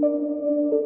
Música